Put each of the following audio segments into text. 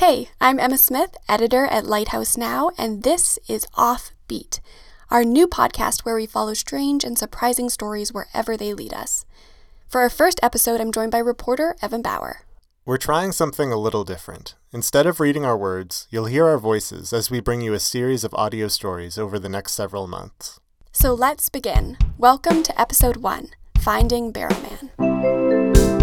Hey, I'm Emma Smith, editor at Lighthouse Now, and this is Offbeat, our new podcast where we follow strange and surprising stories wherever they lead us. For our first episode, I'm joined by reporter Evan Bauer. We're trying something a little different. Instead of reading our words, you'll hear our voices as we bring you a series of audio stories over the next several months. So let's begin. Welcome to episode one Finding Barrel Man.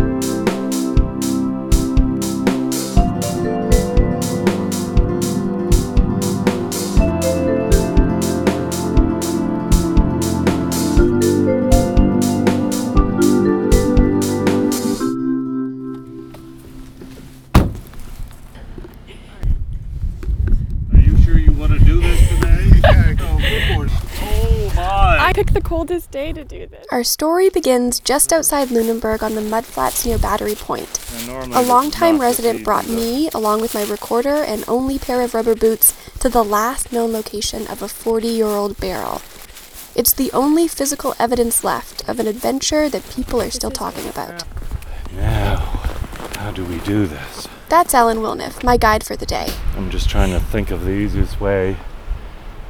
Coldest day to do this. Our story begins just outside Lunenburg on the mudflats near Battery Point. A longtime resident brought me, along with my recorder and only pair of rubber boots, to the last known location of a 40 year old barrel. It's the only physical evidence left of an adventure that people are still talking about. Now, how do we do this? That's Alan Wilniff, my guide for the day. I'm just trying to think of the easiest way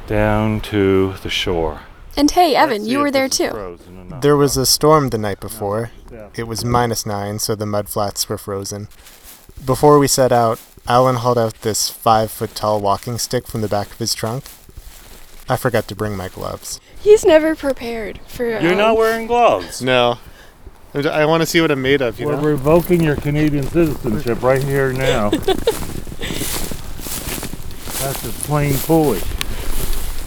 down to the shore. And hey, Evan, you were there too. frozen or not. There was a storm the night before. It was minus nine, so the mud flats were frozen. Before we set out, Alan hauled out this five foot tall walking stick from the back of his trunk. I forgot to bring my gloves. He's never prepared for. You're um, not wearing gloves. No. I want to see what I'm made of, You We're revoking your Canadian citizenship right here now. That's just plain foolish.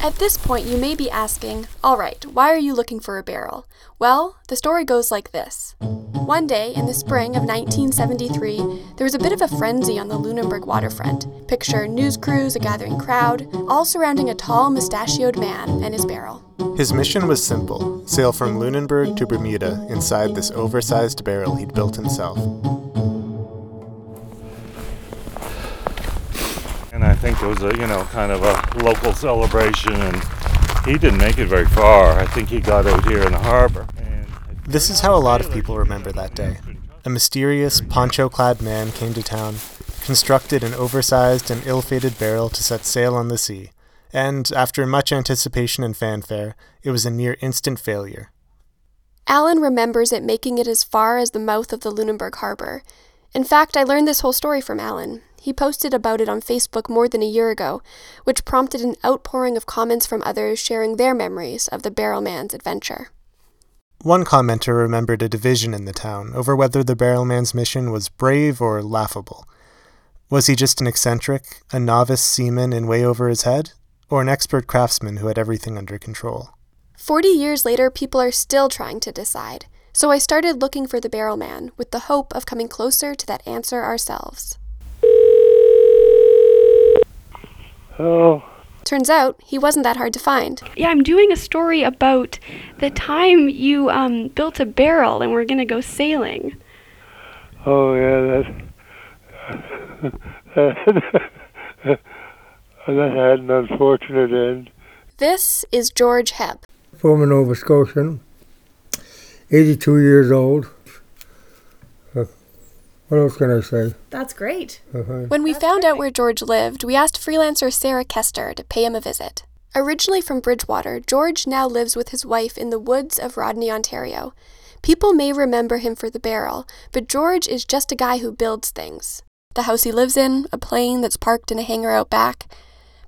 At this point, you may be asking, all right, why are you looking for a barrel? Well, the story goes like this. One day in the spring of 1973, there was a bit of a frenzy on the Lunenburg waterfront. Picture news crews, a gathering crowd, all surrounding a tall, mustachioed man and his barrel. His mission was simple sail from Lunenburg to Bermuda inside this oversized barrel he'd built himself. Think it was a, you know, kind of a local celebration, and he didn't make it very far. I think he got out here in the harbor. This is how a lot of people remember that day. A mysterious, poncho clad man came to town, constructed an oversized and ill fated barrel to set sail on the sea, and, after much anticipation and fanfare, it was a near instant failure. Alan remembers it making it as far as the mouth of the Lunenburg harbor. In fact, I learned this whole story from Alan. He posted about it on Facebook more than a year ago, which prompted an outpouring of comments from others sharing their memories of the Barrel Man's adventure. One commenter remembered a division in the town over whether the Barrel Man's mission was brave or laughable. Was he just an eccentric, a novice seaman in way over his head, or an expert craftsman who had everything under control? Forty years later, people are still trying to decide. So I started looking for the Barrel Man with the hope of coming closer to that answer ourselves. Oh, Turns out, he wasn't that hard to find. Yeah, I'm doing a story about the time you um, built a barrel and we're gonna go sailing. oh yeah, that that had an unfortunate end. This is George Hebb. former Nova Scotian, 82 years old. What else can I say? That's great. Uh-huh. When we found out where George lived, we asked freelancer Sarah Kester to pay him a visit. Originally from Bridgewater, George now lives with his wife in the woods of Rodney, Ontario. People may remember him for the barrel, but George is just a guy who builds things. The house he lives in, a plane that's parked in a hangar out back.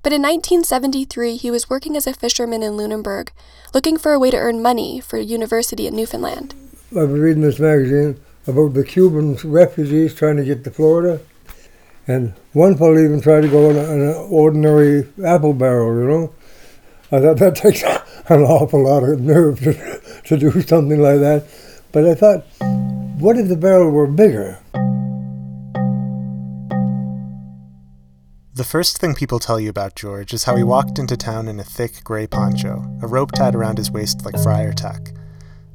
But in 1973, he was working as a fisherman in Lunenburg, looking for a way to earn money for university in Newfoundland. I've been reading this magazine about the Cuban refugees trying to get to Florida. And one fellow even tried to go on, an ordinary apple barrel, you know. I thought that takes an awful lot of nerve to, to do something like that. But I thought, what if the barrel were bigger? The first thing people tell you about George is how he walked into town in a thick gray poncho, a rope tied around his waist like friar tuck.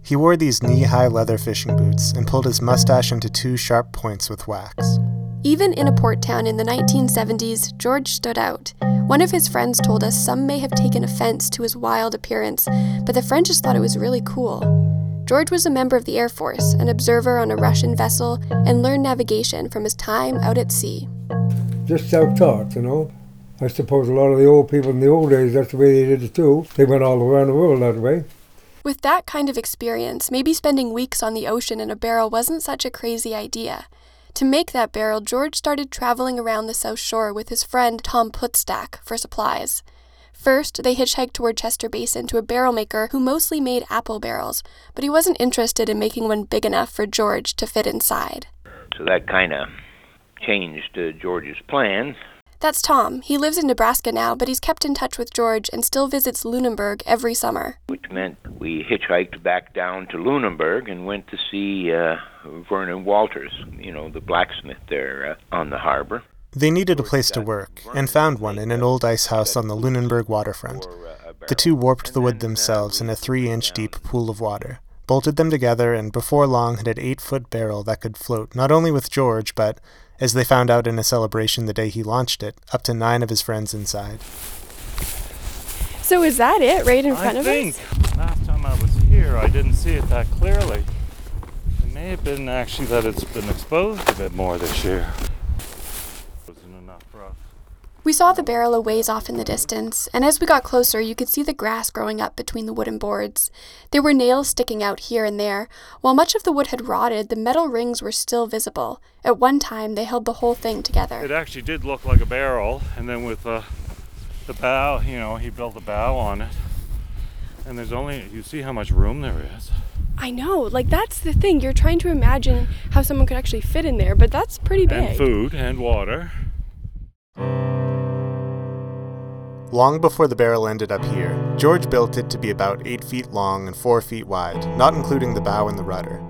He wore these knee high leather fishing boots and pulled his mustache into two sharp points with wax. Even in a port town in the 1970s, George stood out. One of his friends told us some may have taken offense to his wild appearance, but the French just thought it was really cool. George was a member of the Air Force, an observer on a Russian vessel, and learned navigation from his time out at sea. just self-taught, you know. I suppose a lot of the old people in the old days, that's the way they did it too. They went all around the world that way. With that kind of experience, maybe spending weeks on the ocean in a barrel wasn't such a crazy idea. To make that barrel, George started traveling around the South Shore with his friend Tom Putstack for supplies. First, they hitchhiked toward Chester Basin to a barrel maker who mostly made apple barrels, but he wasn't interested in making one big enough for George to fit inside. So that kind of changed uh, George's plans. That's Tom. He lives in Nebraska now, but he's kept in touch with George and still visits Lunenburg every summer. Which meant we hitchhiked back down to Lunenburg and went to see uh, Vernon Walters, you know, the blacksmith there uh, on the harbor. They needed a place to work, and found one in an old ice house on the Lunenburg waterfront. The two warped the wood themselves in a three inch deep pool of water, bolted them together, and before long had an eight foot barrel that could float not only with George, but as they found out in a celebration the day he launched it, up to nine of his friends inside. So is that it right in front of me? I of think us? last time I was here, I didn't see it that clearly. It may have been actually that it's been exposed a bit more this year. Wasn't enough for us. We saw the barrel a ways off in the distance, and as we got closer, you could see the grass growing up between the wooden boards. There were nails sticking out here and there. While much of the wood had rotted, the metal rings were still visible. At one time, they held the whole thing together. It actually did look like a barrel, and then with uh, the bow, you know, he built a bow on it. And there's only, you see how much room there is. I know, like that's the thing. You're trying to imagine how someone could actually fit in there, but that's pretty And big. food and water. Long before the barrel ended up here, George built it to be about 8 feet long and 4 feet wide, not including the bow and the rudder.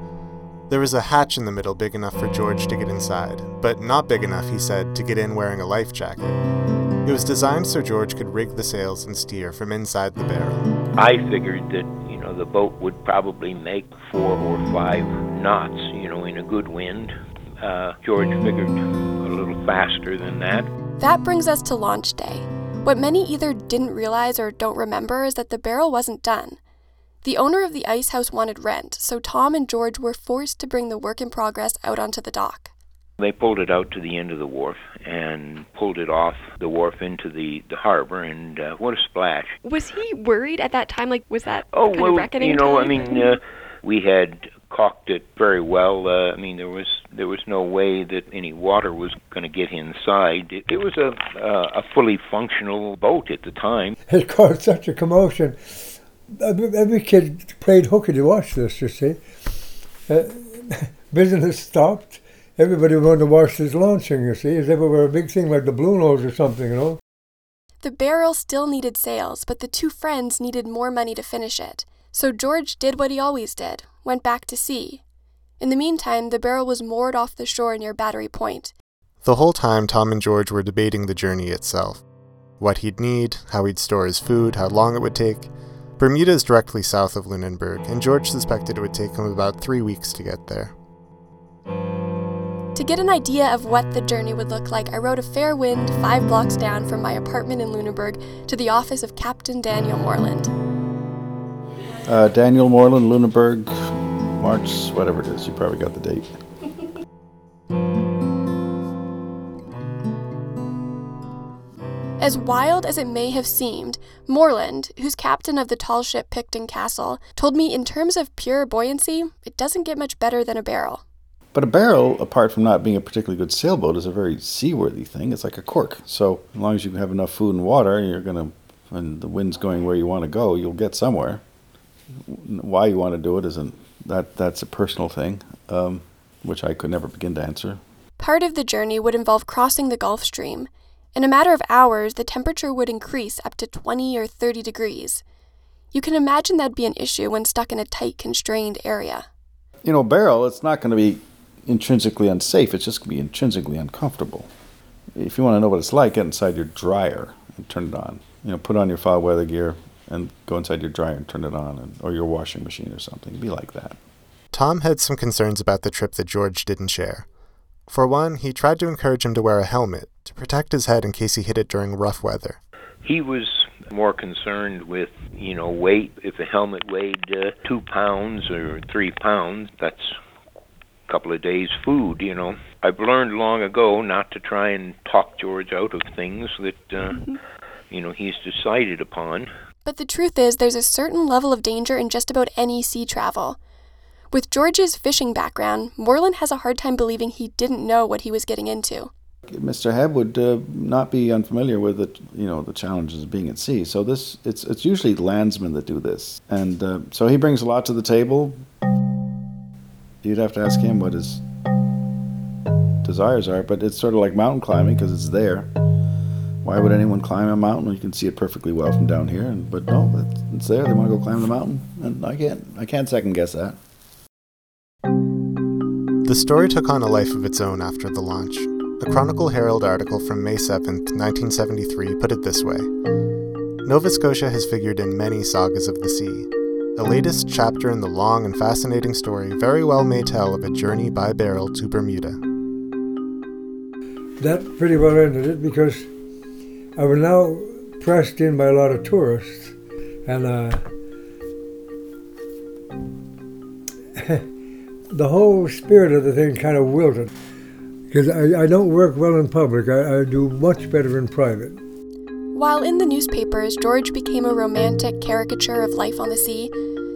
There was a hatch in the middle big enough for George to get inside, but not big enough, he said, to get in wearing a life jacket. It was designed so George could rig the sails and steer from inside the barrel. I figured that, you know, the boat would probably make four or five knots, you know, in a good wind. Uh, George figured a little faster than that. That brings us to launch day. What many either didn't realize or don't remember is that the barrel wasn't done. The owner of the ice house wanted rent, so Tom and George were forced to bring the work in progress out onto the dock. They pulled it out to the end of the wharf and pulled it off the wharf into the, the harbor, and uh, what a splash. Was he worried at that time? Like, was that Oh, kind well, of reckoning you know, I mean, uh, we had caulked it very well. Uh, I mean, there was there was no way that any water was going to get inside. It, it was a uh, a fully functional boat at the time. It caused such a commotion. Every every kid played hooky to watch this, you see. Uh, business stopped. Everybody wanted to watch this launching, you see, as if it were a big thing like the Bluenose or something, you know. The barrel still needed sails, but the two friends needed more money to finish it. So George did what he always did went back to sea. In the meantime, the barrel was moored off the shore near Battery Point. The whole time, Tom and George were debating the journey itself what he'd need, how he'd store his food, how long it would take. Bermuda is directly south of Lunenburg, and George suspected it would take him about three weeks to get there. To get an idea of what the journey would look like, I rode a fair wind five blocks down from my apartment in Lunenburg to the office of Captain Daniel Moreland. Uh, Daniel Moreland, Lunenburg, March, whatever it is. You probably got the date. As wild as it may have seemed, Moreland, who's captain of the tall ship Picton Castle, told me in terms of pure buoyancy, it doesn't get much better than a barrel. But a barrel, apart from not being a particularly good sailboat, is a very seaworthy thing. It's like a cork. So as long as you have enough food and water, you're gonna, and the wind's going where you want to go, you'll get somewhere. Why you want to do it isn't that that's a personal thing, um, which I could never begin to answer. Part of the journey would involve crossing the Gulf Stream. In a matter of hours, the temperature would increase up to 20 or 30 degrees. You can imagine that'd be an issue when stuck in a tight, constrained area. You know, a barrel, it's not going to be intrinsically unsafe. It's just going to be intrinsically uncomfortable. If you want to know what it's like, get inside your dryer and turn it on. You know, put on your foul weather gear and go inside your dryer and turn it on, and, or your washing machine or something. Be like that. Tom had some concerns about the trip that George didn't share. For one, he tried to encourage him to wear a helmet to protect his head in case he hit it during rough weather. He was more concerned with, you know, weight. If a helmet weighed uh, two pounds or three pounds, that's a couple of days' food, you know. I've learned long ago not to try and talk George out of things that, uh, you know, he's decided upon. But the truth is, there's a certain level of danger in just about any sea travel. With George's fishing background, Moreland has a hard time believing he didn't know what he was getting into. Mr. Hebb would uh, not be unfamiliar with the you know the challenges of being at sea. So this it's it's usually landsmen that do this, and uh, so he brings a lot to the table. You'd have to ask him what his desires are, but it's sort of like mountain climbing because it's there. Why would anyone climb a mountain when you can see it perfectly well from down here? And but no, it's, it's there. They want to go climb the mountain, and I can't I can't second guess that. The story took on a life of its own after the launch. A Chronicle Herald article from May 7, 1973, put it this way Nova Scotia has figured in many sagas of the sea. The latest chapter in the long and fascinating story very well may tell of a journey by barrel to Bermuda. That pretty well ended it because I was now pressed in by a lot of tourists, and uh, the whole spirit of the thing kind of wilted. Because I, I don't work well in public, I, I do much better in private. While in the newspapers, George became a romantic caricature of life on the sea.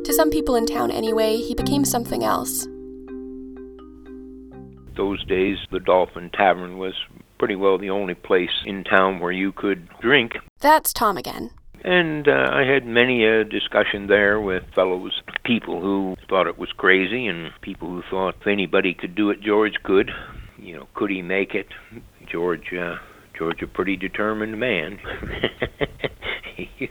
To some people in town, anyway, he became something else. Those days, the Dolphin Tavern was pretty well the only place in town where you could drink. That's Tom again. And uh, I had many a discussion there with fellows, people who thought it was crazy, and people who thought if anybody could do it, George could. You know, could he make it? George, uh, George, a pretty determined man.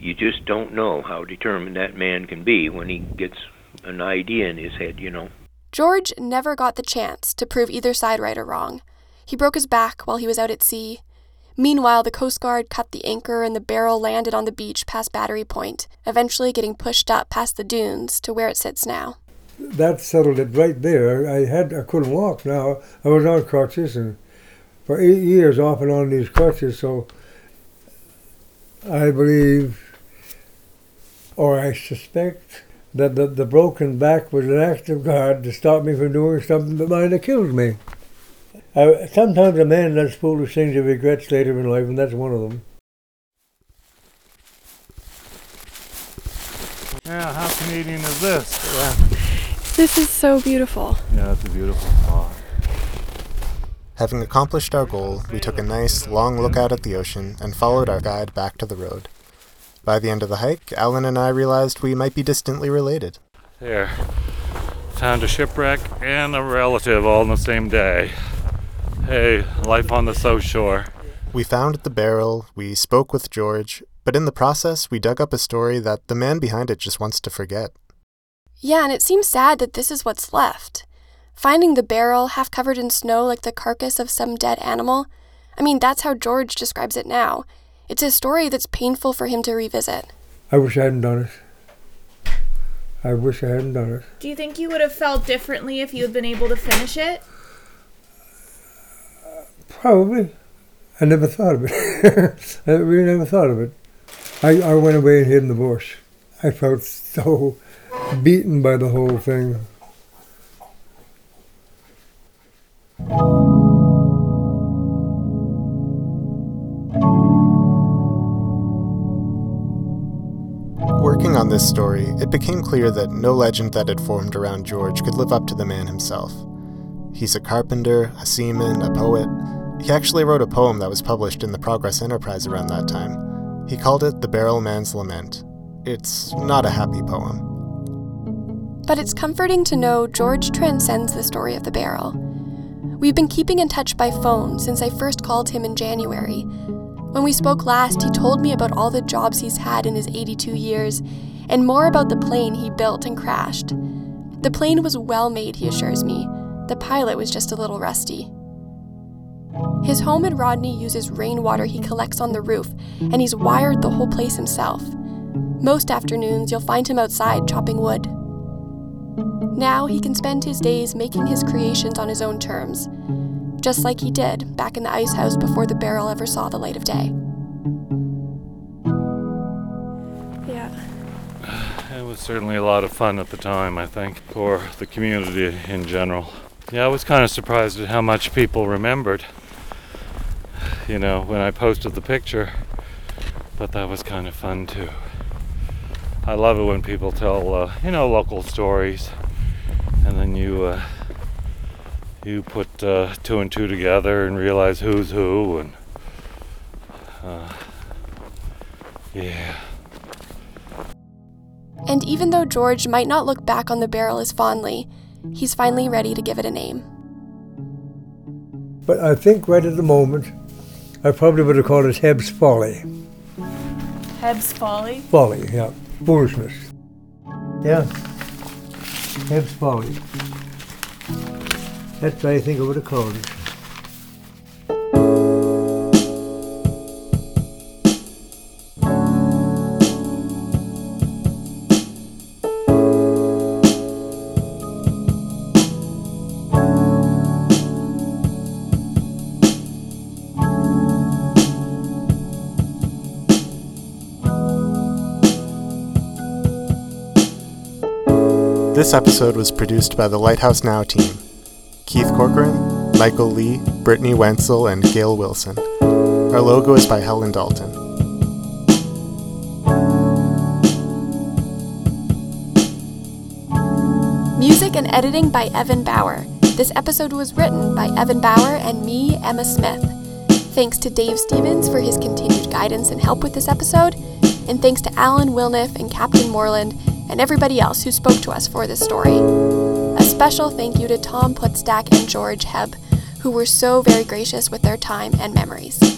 you just don't know how determined that man can be when he gets an idea in his head, you know. George never got the chance to prove either side right or wrong. He broke his back while he was out at sea. Meanwhile, the Coast Guard cut the anchor and the barrel landed on the beach past Battery Point, eventually getting pushed up past the dunes to where it sits now. That settled it right there. I had I couldn't walk now. I was on crutches and for eight years off and on these crutches, so I believe or I suspect that the, the broken back was an act of God to stop me from doing something that might have killed me. I, sometimes a man does foolish things he regrets later in life, and that's one of them. Yeah, how Canadian is this? Yeah. This is so beautiful. Yeah, it's a beautiful spot. Having accomplished our goal, we took a nice, long look out at the ocean and followed our guide back to the road. By the end of the hike, Alan and I realized we might be distantly related. There. Found a shipwreck and a relative all in the same day. Hey, life on the South Shore. We found the barrel, we spoke with George, but in the process, we dug up a story that the man behind it just wants to forget. Yeah, and it seems sad that this is what's left. Finding the barrel half covered in snow like the carcass of some dead animal. I mean, that's how George describes it now. It's a story that's painful for him to revisit. I wish I hadn't done it. I wish I hadn't done it. Do you think you would have felt differently if you had been able to finish it? Probably. I never thought of it. I really never thought of it. I, I went away and hid in the bush. I felt so beaten by the whole thing. Working on this story, it became clear that no legend that had formed around George could live up to the man himself. He's a carpenter, a seaman, a poet. He actually wrote a poem that was published in the Progress Enterprise around that time. He called it The Barrel Man's Lament. It's not a happy poem. But it's comforting to know George transcends the story of the barrel. We've been keeping in touch by phone since I first called him in January. When we spoke last, he told me about all the jobs he's had in his 82 years and more about the plane he built and crashed. The plane was well made, he assures me. The pilot was just a little rusty. His home in Rodney uses rainwater he collects on the roof, and he's wired the whole place himself. Most afternoons, you'll find him outside chopping wood. Now he can spend his days making his creations on his own terms, just like he did back in the ice house before the barrel ever saw the light of day. Yeah. It was certainly a lot of fun at the time, I think, for the community in general. Yeah, I was kind of surprised at how much people remembered. You know, when I posted the picture, but that was kind of fun too. I love it when people tell, uh, you know, local stories, and then you uh, you put uh, two and two together and realize who's who, and uh, yeah. And even though George might not look back on the barrel as fondly, he's finally ready to give it a name. But I think right at the moment, I probably would have called it Hebb's Folly. Hebb's Folly. Folly, yeah. Foolishness. Yeah. Hebb's Folly. That's what I think I would have called it. This episode was produced by the Lighthouse Now team Keith Corcoran, Michael Lee, Brittany Wenzel, and Gail Wilson. Our logo is by Helen Dalton. Music and editing by Evan Bauer. This episode was written by Evan Bauer and me, Emma Smith. Thanks to Dave Stevens for his continued guidance and help with this episode, and thanks to Alan Wilniff and Captain Moreland and everybody else who spoke to us for this story. A special thank you to Tom Putzstack and George Hebb, who were so very gracious with their time and memories.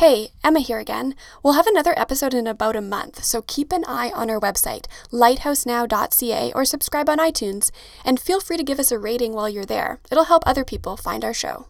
Hey, Emma here again. We'll have another episode in about a month, so keep an eye on our website, lighthousenow.ca, or subscribe on iTunes. And feel free to give us a rating while you're there. It'll help other people find our show.